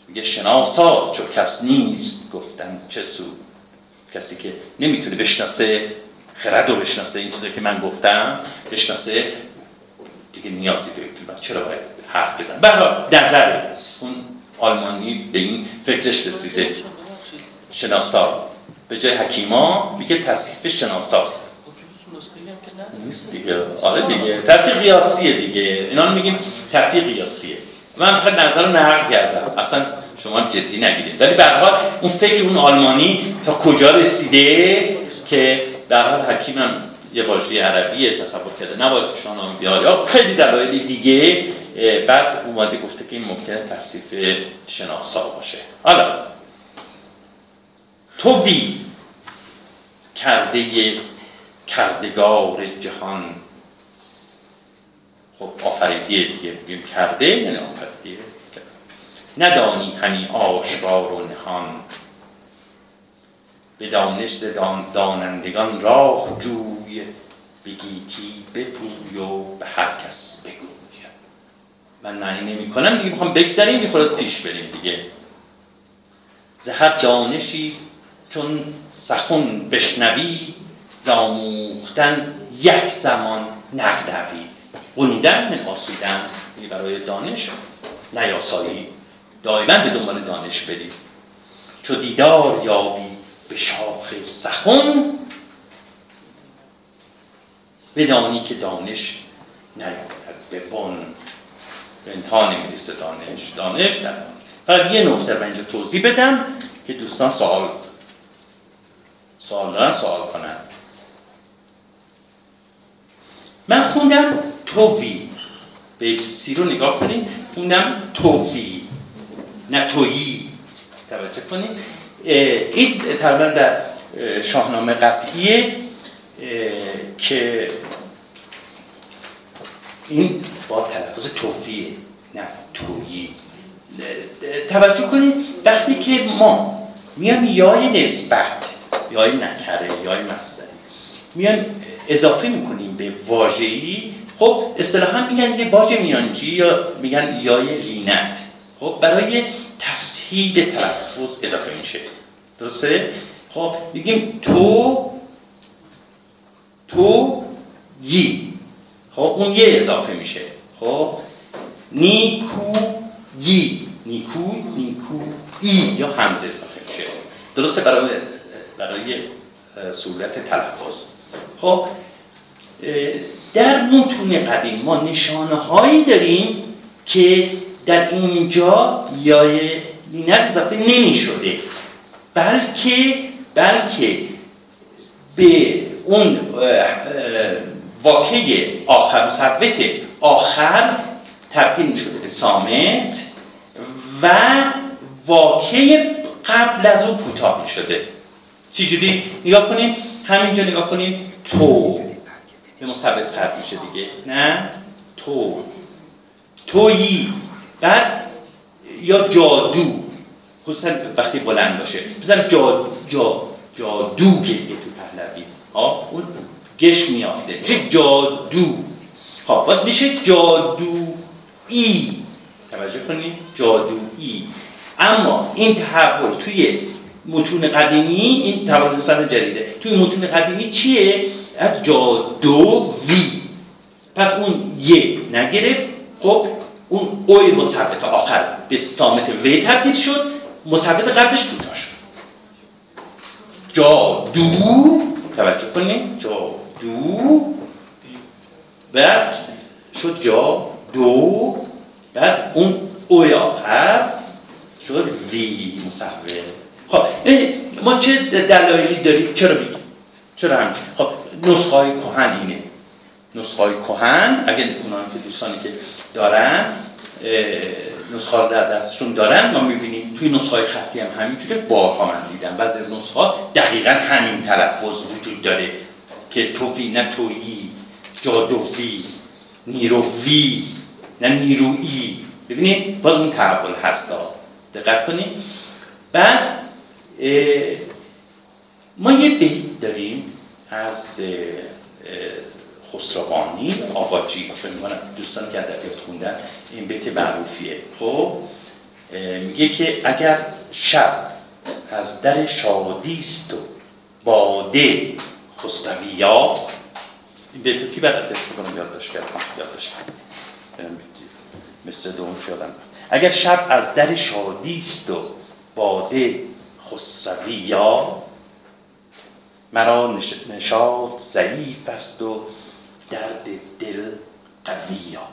میگه شناسا چو کس نیست گفتن چه سود کسی که نمی‌تونه بشناسه خرد رو بشناسه این چیزی که من گفتم بشناسه دیگه نیازی به چرا باید حرف بزن برای نظر اون آلمانی به این فکرش رسیده. شناسا به جای حکیما میگه تصیف شناساست. نیست دیگه. آره دیگه. تصیف قیاسیه دیگه. اینا رو میگیم تصیف قیاسیه. من فقط نظر رو نقل کردم. اصلا شما جدی نگیرید. ولی به حال اون فکر اون آلمانی تا کجا رسیده که در حال حکیمم یه واژه عربی تصور کرده. نباید شاهنامه بیاره یا خیلی دلایل دیگه. بعد اومده گفته که این ممکنه تصیف شناسا باشه. حالا تو وی کرده کردگار جهان. خب آفریدیه دیگه. بگیم کرده یعنی آفریدیه ندانی همی آشکار و نهان. به دانش دانندگان راه جوی. بگیتی بپوی و به هر کس بگوی. من معنی نمی کنم دیگه می‌خوام بگذاریم می‌خورد پیش بریم دیگه. زهر دانشی چون سخن بشنوی زاموختن یک زمان نقدوی بنیدن من آسودن برای دانش نیاسایی. دائما به دنبال دانش برید چو دیدار یابی به شاخ سخن بدانی که دانش نیاید به بن. به انتها نمی‌رسه دانش. دانش در فقط یه نکته رو اینجا توضیح بدم که دوستان سوال سوال دارن سوال کنن من خوندم تووی به سی رو نگاه کنید. خوندم توفی. نه تویی. توجه کنید. این تقریبا در شاهنامه قطعیه که این با تلفظ توفیه نه تویی. توجه کنید. وقتی که ما میان یای نسبت یای نکره یای مصدری میان اضافه می‌کنیم به واژه‌ای. خب اصطلاحا میگن یه واژه میانجی یا میگن یای لینت. خب برای تسهیل تلفظ اضافه میشه. درسته؟ خب میگیم تو تو یی. خب اون یه اضافه میشه. خب نیکو یی. نیکو نیکو ای یا همزه اضافه میشه. درسته؟ برای برای صورت تلفظ. خب در متون قدیم ما نشانه هایی داریم که در اینجا یای لینت اضافه نمی شده بلکه بلکه به اون واقع آخر مصوت آخر تبدیل شده به سامت و واقع قبل از اون کوتاه شده چجوری نگاه کنیم؟ همینجا نگاه کنیم. تو. به مصوت سرد میشه دیگه. نه؟ تو. تویی. بعد یا جادو. خصوصا وقتی بلند باشه. مثلا جا جا جادو گریه تو پهلوی. ها اون گش میافته. میشه جادو. ها باید میشه ای توجه کنید ای اما این تحول توی متون قدیمی این نسبت جدیده. توی متون قدیمی چیه؟ از جادو وی. پس اون یه نگرفت. خب اون اوی مثبت آخر به سامت و تبدیل شد. مثبت قبلش کوتاه شد. جادو توجه کنید جادو بعد شد جا دو. بعد اون اوی آخر شد وی مصوب خب ما چه دلایلی داریم؟ چرا بگیم چرا هم خب نسخه های کهن اینه. نسخه های کهن اگر اونان که دوستانی که دارن نسخه در دستشون دارن ما می‌بینیم توی نسخه های خطی هم همینجوره بارها من دیدم. بعضی از نسخه ها دقیقا همین تلفظ وجود داره که توفی نه تویی جادوفی نیرووی نه نیرویی. ببینید باز اون تحول هست دقت کنید. بعد ما یه بیت داریم از خسروانی آقاجی دوستان که ادبیات خوندن این بیت معروفیه. خب میگه که اگر شب از در شادیست و باده خسرویا این بیتو کی برات کنم یادداشت کردم یادداشت کردم. مثل دوم شدن اگر شب از در شادیست و باده خسرویا مرا نشاد ضعیف است و درد دل قویا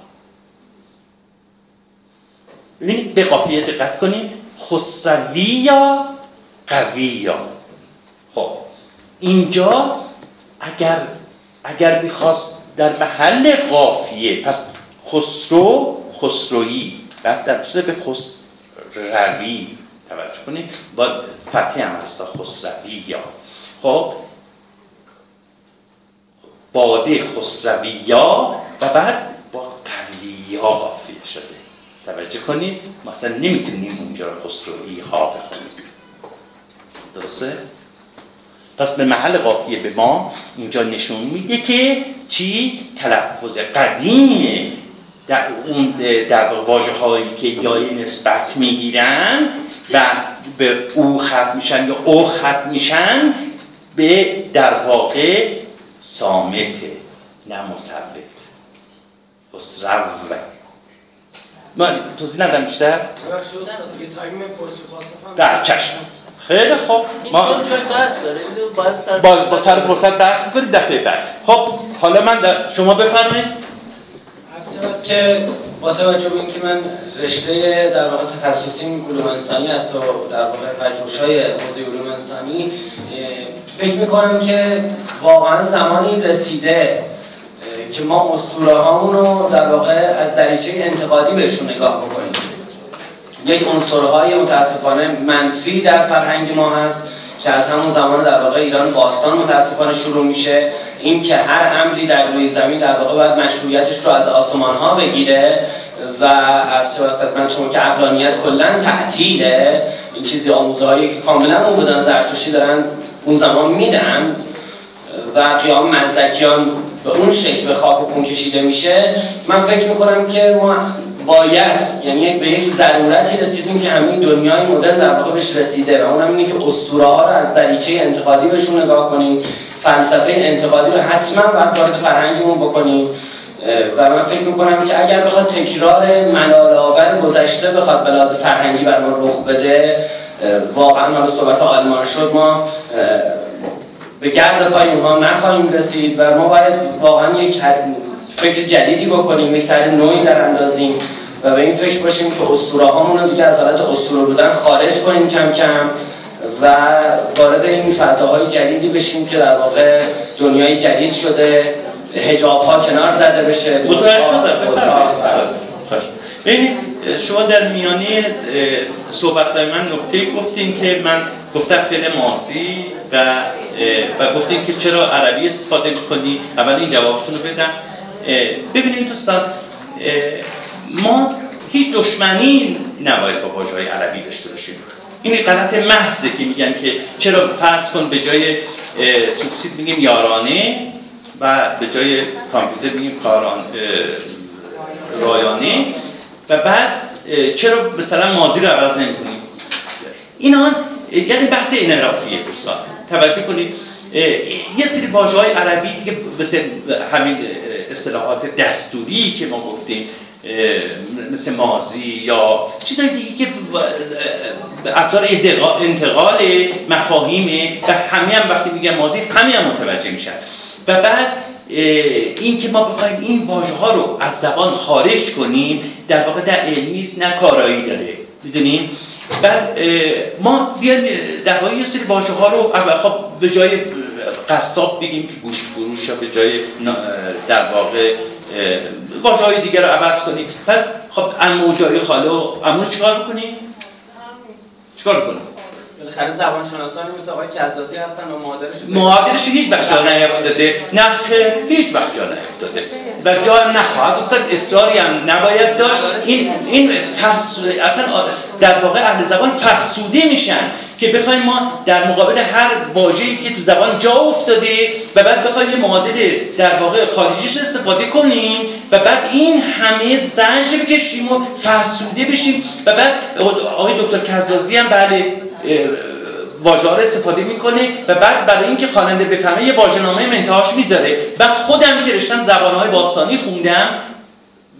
ببینید به قافیه دقت کنید. خسرویا قویا خب اینجا اگر اگر می‌خواست در محل قافیه پس خسرو خسرویی. بعد در به خسروی؟ توجه کنید. با فتحی هم هستا خسروی یا. خب باده خسرویا و بعد با قویا قافیه شده. توجه کنید. مثلا نمی‌تونیم اونجا خسروی ها بخونیم. درسته؟ پس به محل قافیه به ما اینجا نشون میده که چی؟ تلفظ قدیم در اون در واژه هایی که یای نسبت می‌گیرن و به او خط میشن یا او خط میشن به در واقع سامت نه مثبت خسرو ما توضیح ندم بیشتر؟ در چشم. خیلی خوب. ما با, با سر فرصت دست می‌کنید دفعه بعد. خب حالا من شما بفرمایید. که با توجه به اینکه من رشته در واقع تخصصی علوم انسانی است و در واقع پژوهش‌های حوزه علوم انسانی فکر می‌کنم که واقعا زمانی رسیده که ما اسطوره رو در واقع از دریچه انتقادی بهشون نگاه بکنیم. یک عنصرهای متاسفانه منفی در فرهنگ ما هست که از همون زمان در واقع ایران باستان متاسفانه شروع میشه. این که هر عملی در روی زمین در واقع باید مشروعیتش رو از آسمان ها بگیره و از من شما که عقلانیت کلا تعطیله این چیزی آموزهایی که کاملا اون بودن زرتشتی دارن اون زمان میدن و قیام مزدکیان به اون شکل به خاک و خون کشیده میشه من فکر می‌کنم که ما باید یعنی به یک ضرورتی رسیدیم که همین دنیای مدرن در بهش رسیده و اونم اینه که اسطوره ها رو از دریچه انتقادی بهشون نگاه کنیم فلسفه انتقادی رو حتما باید وارد فرهنگمون بکنیم. و من فکر می‌کنم که اگر بخواد تکرار منال گذشته بخواد به لحاظ فرهنگی بر ما رخ بده واقعا حالا صحبت آلمان شد ما به گرد پای اونها نخواهیم رسید و ما باید واقعا یک فکر جدیدی بکنیم یک طرح نوعی در اندازیم و به این فکر باشیم که اسطوره هامون رو دیگه از حالت اسطوره بودن خارج کنیم کم کم و وارد این فضاهای جدیدی بشیم که در واقع دنیای جدید شده هجاب ها کنار زده بشه. متوجه شدم ببینید شما در میانه صحبت من نکته گفتین که من گفتم فعل ماضی و و گفتین که چرا عربی استفاده می‌کنی؟ اول این جوابتون رو بدم. ببینید دوستان ما هیچ دشمنی نباید با واژه عربی داشته باشیم. این غلط محضه که میگن که چرا فرض کن به جای سوبسید میگیم یارانه و به جای کامپیوتر میگیم کاران رایانه و بعد چرا مثلا مازی رو عوض نمی‌کنیم؟ اینا یعنی بحث انحرافیه دوستان. توجه کنید. یه سری واژه های عربی دیگه مثل همین اصطلاحات دستوری که ما گفتیم مثل مازی یا چیزهای دیگه که ابزار انتقال مفاهیمه و همه هم وقتی میگن مازی همه هم متوجه میشن. و بعد این که ما بخوایم این واژه ها رو از زبان خارج کنیم در واقع در علمی نه کارایی داره. می‌دونیم؟ بعد ما بیایم در واقع یه سری واژه ها رو خب به جای قصاب بگیم که گوشت فروش به جای در واقع واژه های دیگر رو عوض کنیم. خب امو جای خالو امو چیکار بکنیم؟ چیکار بکنیم؟ بالاخره زبان شناسانی مثل آقای کزازی هستن و مادرش مادرش هیچ وقت جا نیفتاده. نه هیچ وقت جا نیفتاده. و جا نخواهد افتاد. اصراری هم نباید داشت. این این فرس اصلا در واقع اهل زبان فرسوده میشن که بخوایم ما در مقابل هر واژه‌ای که تو زبان جا افتاده و بعد بخوایم یه معادل در واقع خارجیش استفاده کنیم و بعد این همه زجر بکشیم و فرسوده بشیم. و بعد آقای دکتر کزازی هم بله واژه رو استفاده می‌کنه و بعد برای اینکه خواننده بفهمه یه واژه‌نامه منتهاش می‌ذاره. و خودم که رشتم زبانهای باستانی خوندم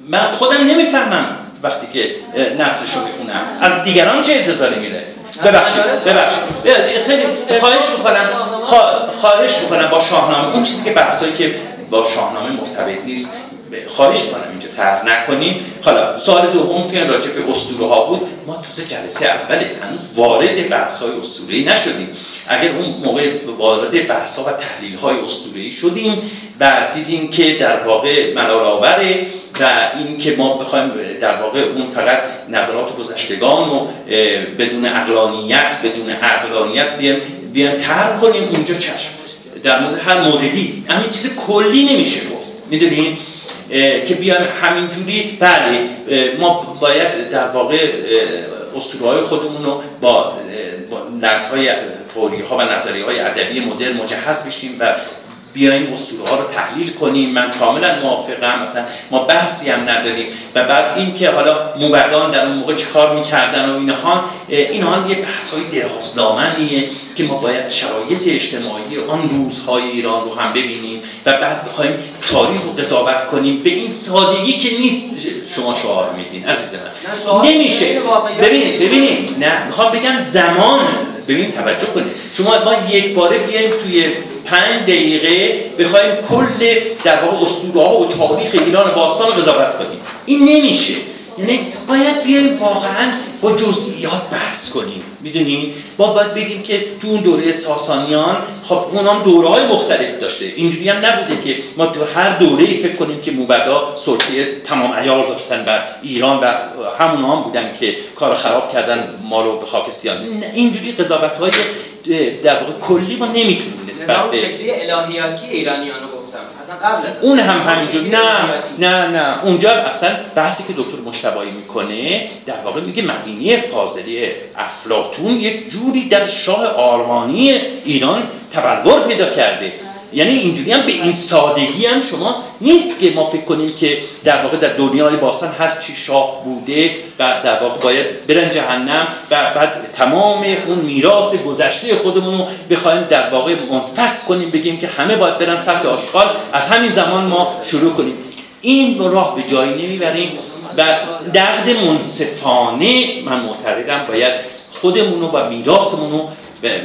من خودم نمی‌فهمم وقتی که نسلشو می‌خونم. از دیگران چه انتظاری میره؟ ببخشید ببخشید. خیلی خواهش می‌کنم خواهش می‌کنم با شاهنامه. اون چیزی که بحثایی که با شاهنامه مرتبط نیست. خواهش کنم اینجا طرح نکنیم. حالا سال دوم که راجع به اسطوره ها بود ما تازه جلسه اول هنوز وارد بحث های اسطوره نشدیم. اگر اون موقع وارد بحث ها و تحلیل های اسطوره شدیم و دیدیم که در واقع ملال و این که ما بخوایم در واقع اون فقط نظرات گذشتگان و بدون اقلانیت بدون اقلانیت بیایم بیایم طرح کنیم اونجا چشم. در مورد هر موردی. همین چیز کلی نمیشه گفت. می‌دونین؟ که بیایم همینجوری بله ما باید در واقع اسطوره های خودمون رو با نقدهای توری ها و نظریه های ادبی مدرن مجهز بشیم و بیایم اسطوره ها رو تحلیل کنیم. من کاملا موافقم. مثلا ما بحثی هم نداریم. و بعد این که حالا موبدان در اون موقع چیکار می‌کردن و اینها اینها یه بحث های درازدامنیه که ما باید شرایط اجتماعی آن روزهای ایران رو هم ببینیم و بعد بخوایم تاریخ رو قضاوت کنیم. به این سادگی که نیست. شما شعار میدین عزیز من. نمیشه. ببینید ببینید. نه می‌خوام بگم زمان. ببین توجه کنید. شما ما یک باره بیایم توی پنج دقیقه بخوایم کل در واقع اسطوره و تاریخ ایران باستان رو قضاوت کنیم. این نمیشه. یعنی باید بیایم واقعا با جزئیات بحث کنیم. می‌دونی؟ ما باید بگیم که تو اون دوره ساسانیان خب اون هم دوره مختلف داشته. اینجوری هم نبوده که ما تو هر دوره فکر کنیم که موبدا سلطه تمام ایار داشتن بر ایران و همون هم بودن که کار خراب کردن ما رو به خاک سیان اینجوری قضاوت های در واقع کلی ما نمی‌تونیم نسبت به فکری الهیاتی ایرانیان رو گفتم. اصلا قبل اون هم همینجور. نه نه نه. اونجا اصلا بحثی که دکتر مشتبایی می‌کنه در واقع میگه مدینه فاضلی افلاطون یک جوری در شاه آرمانی ایران تبلور پیدا کرده. یعنی اینجوری هم به این سادگی هم شما نیست که ما فکر کنیم که در واقع در دنیای باستان هر چی شاه بوده و در واقع باید برن جهنم و بعد تمام اون میراث گذشته خودمون رو بخوایم در واقع منفک کنیم بگیم که همه باید برن سطح آشغال. از همین زمان ما شروع کنیم. این راه به جایی نمی‌بریم و درد منصفانه من معتقدم باید خودمون و میراثمون رو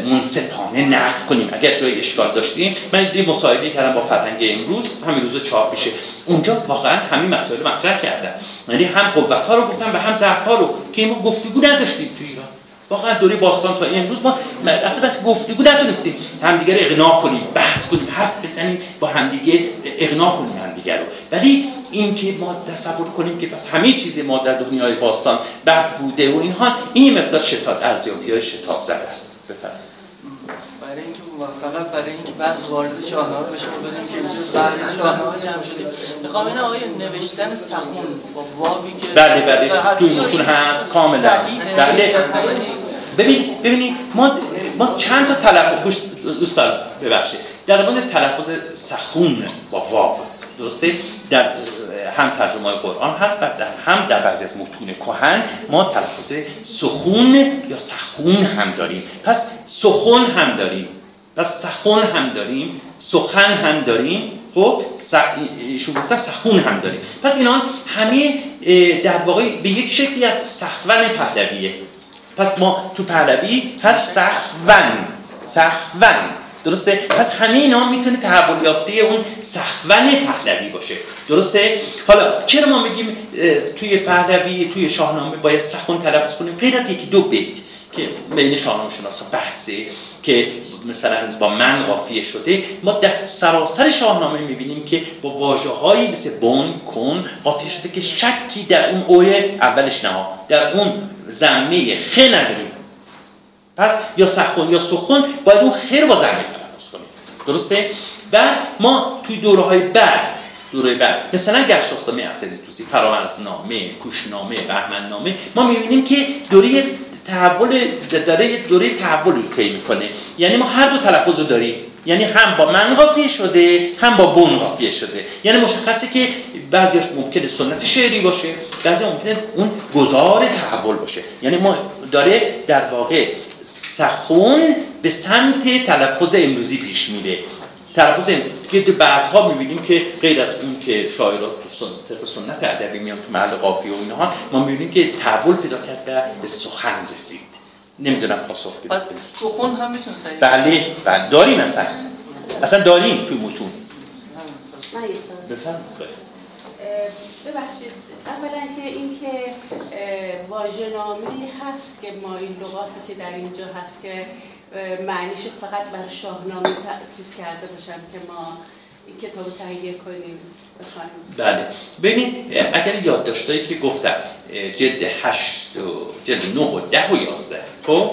منصفانه نقد کنیم. اگر جای اشکال داشتیم من یه مصاحبه کردم با فرهنگ امروز همین روز چاپ میشه. اونجا واقعا همین مسائل مطرح کردن. یعنی هم قوت ها رو گفتن و هم ضعف ها رو که ما گفتگو نداشتیم تو ایران. واقعا دوره باستان تا امروز ما اصلا بس گفتگو نتونستیم همدیگه رو اقناع کنیم بحث کنیم حرف بزنیم با همدیگه اقناع کنیم همدیگه رو. ولی اینکه ما تصور کنیم که پس همه چیز ما در دنیای باستان بد بوده و اینها این مقدار شتاب ارزیابی های شتاب زده است. برای اینکه فقط برای اینکه بحث وارد شاهنامه بشه بدیم که اینجا بعد شاهنامه جمع شدیم می‌خوام این آقای نوشتن سخون با وابی که بله بله تو متون هست کاملا. بله ببین ببینید ما ما چند تا تلفظ دوستان ببخشید. در مورد تلفظ سخون با واب درسته؟ در هم ترجمه قرآن هست و هم در بعضی از متون کهن ما تلفظ سخون یا سخون هم داریم. پس سخون هم داریم. پس سخون هم داریم سخن هم داریم خب ایشون گفتن سخون هم داریم. پس اینا همه در واقع به یک شکلی از سخون پهلویه. پس ما تو پهلوی هست سخون. سخون. درسته؟ پس همه اینا می‌تونه تحول یافته اون سخون پهلوی باشه. درسته؟ حالا چرا ما میگیم توی پهلوی توی شاهنامه باید سخون تلفظ کنیم؟ غیر از یکی دو بیت که بین شاهنامه شناسا بحثه که مثلا با من قافیه شده ما در سراسر شاهنامه می‌بینیم که با واجه هایی مثل بون کن قافیه شده که شکی در اون اوه اولش نه در اون زمینه خ نداریم. پس یا سخون یا سخون باید اون خیر با زمینه تلفظ کنیم. درسته؟ و ما توی دوره های بعد دوره بعد مثلا گشتاستامه افسری توسی نامه کوشنامه نامه ما می‌بینیم که دوره تحول داره دوره تحول رو طی می‌کنه. یعنی ما هر دو تلفظ رو داریم. یعنی هم با من قافیه شده هم با بون قافیه شده. یعنی مشخصه که بعضیش ممکنه سنت شعری باشه بعضی ممکنه اون گذار تحول باشه. یعنی ما داره در واقع سخون به سمت تلفظ امروزی پیش میره. تلفظ که بعدها می‌بینیم که غیر از اون که شاعرات تو سنت سنت ادبی میان تو محل قافیه و اینها ما می‌بینیم که تحول پیدا کرد و به سخن رسید. نمی‌دونم پاسخ بدید. پس سخن هم می‌تونه بله بله. داریم اصلا؟ اصلا داریم تو متون؟ ببخشید اولا که این که واژه‌نامه هست که ما این لغاتی که در اینجا هست که معنیش فقط بر شاهنامه چیز کرده باشم که ما این کتاب تهیه کنیم. بله. ببینید اگر یادداشتایی که گفتم جلد 8 و جلد 9 و 10 و 11 خب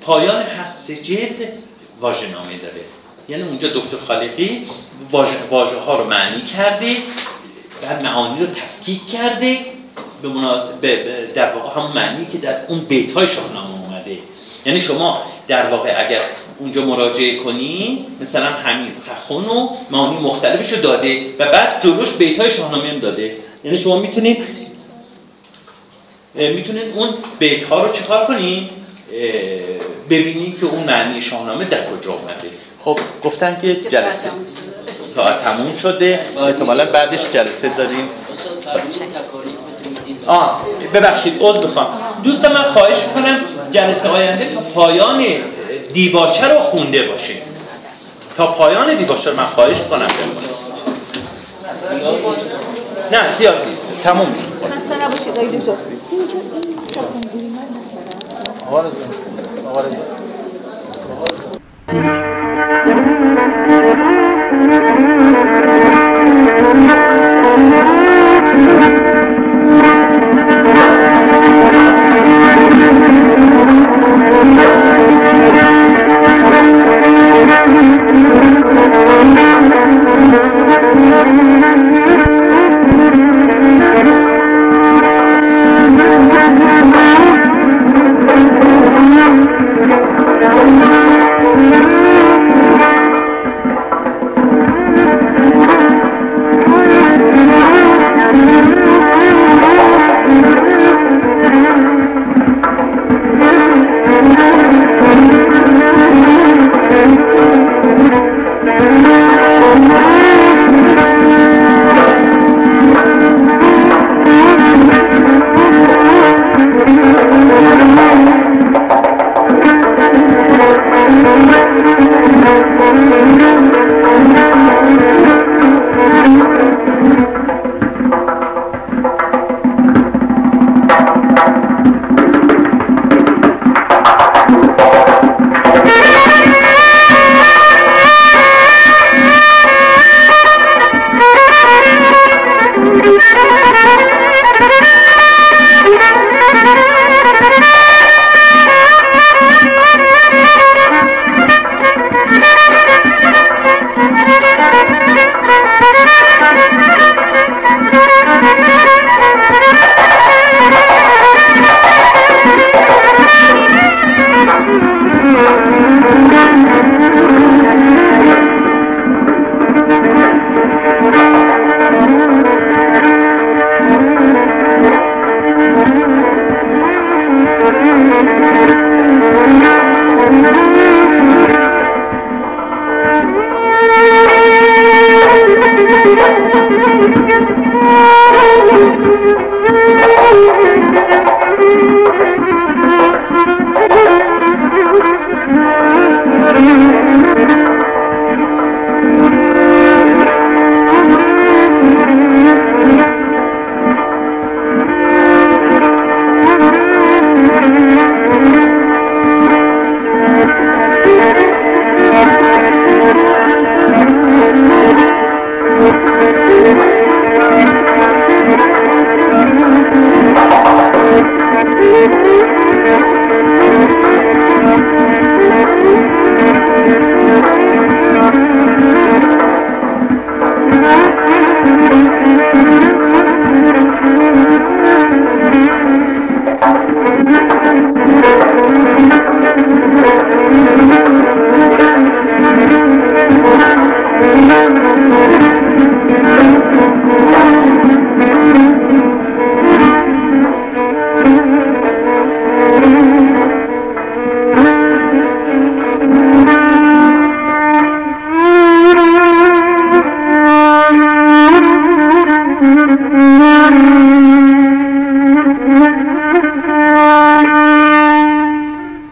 پایان هر سه جلد واژه نامه داره. یعنی اونجا دکتر خالقی واژه ها رو معنی کرده. بعد معانی رو تفکیک کرده به, به در واقع همون معنی که در اون بیت های شاهنامه اومده. یعنی شما در واقع اگر اونجا مراجعه کنی مثلا همین سخن و معانی مختلفش رو داده و بعد جلوش بیت های شاهنامه هم داده. یعنی شما می‌تونید می‌تونین اون بیت ها رو چکار کنین ببینید که اون معنی شاهنامه در کجا اومده. خب گفتن که جلسه ساعت تموم شده. احتمالا بعدش جلسه داریم. آه ببخشید عذر بخوام دوست من خواهش می‌کنم جلسه آینده تا پایان دیباچه رو خونده باشه تا پایان دیباچه رو من خواهش می‌کنم. نه زیاد نیست. تموم شد. خسته نباشید آقای دکتر. آقا رضا. آقا رضا.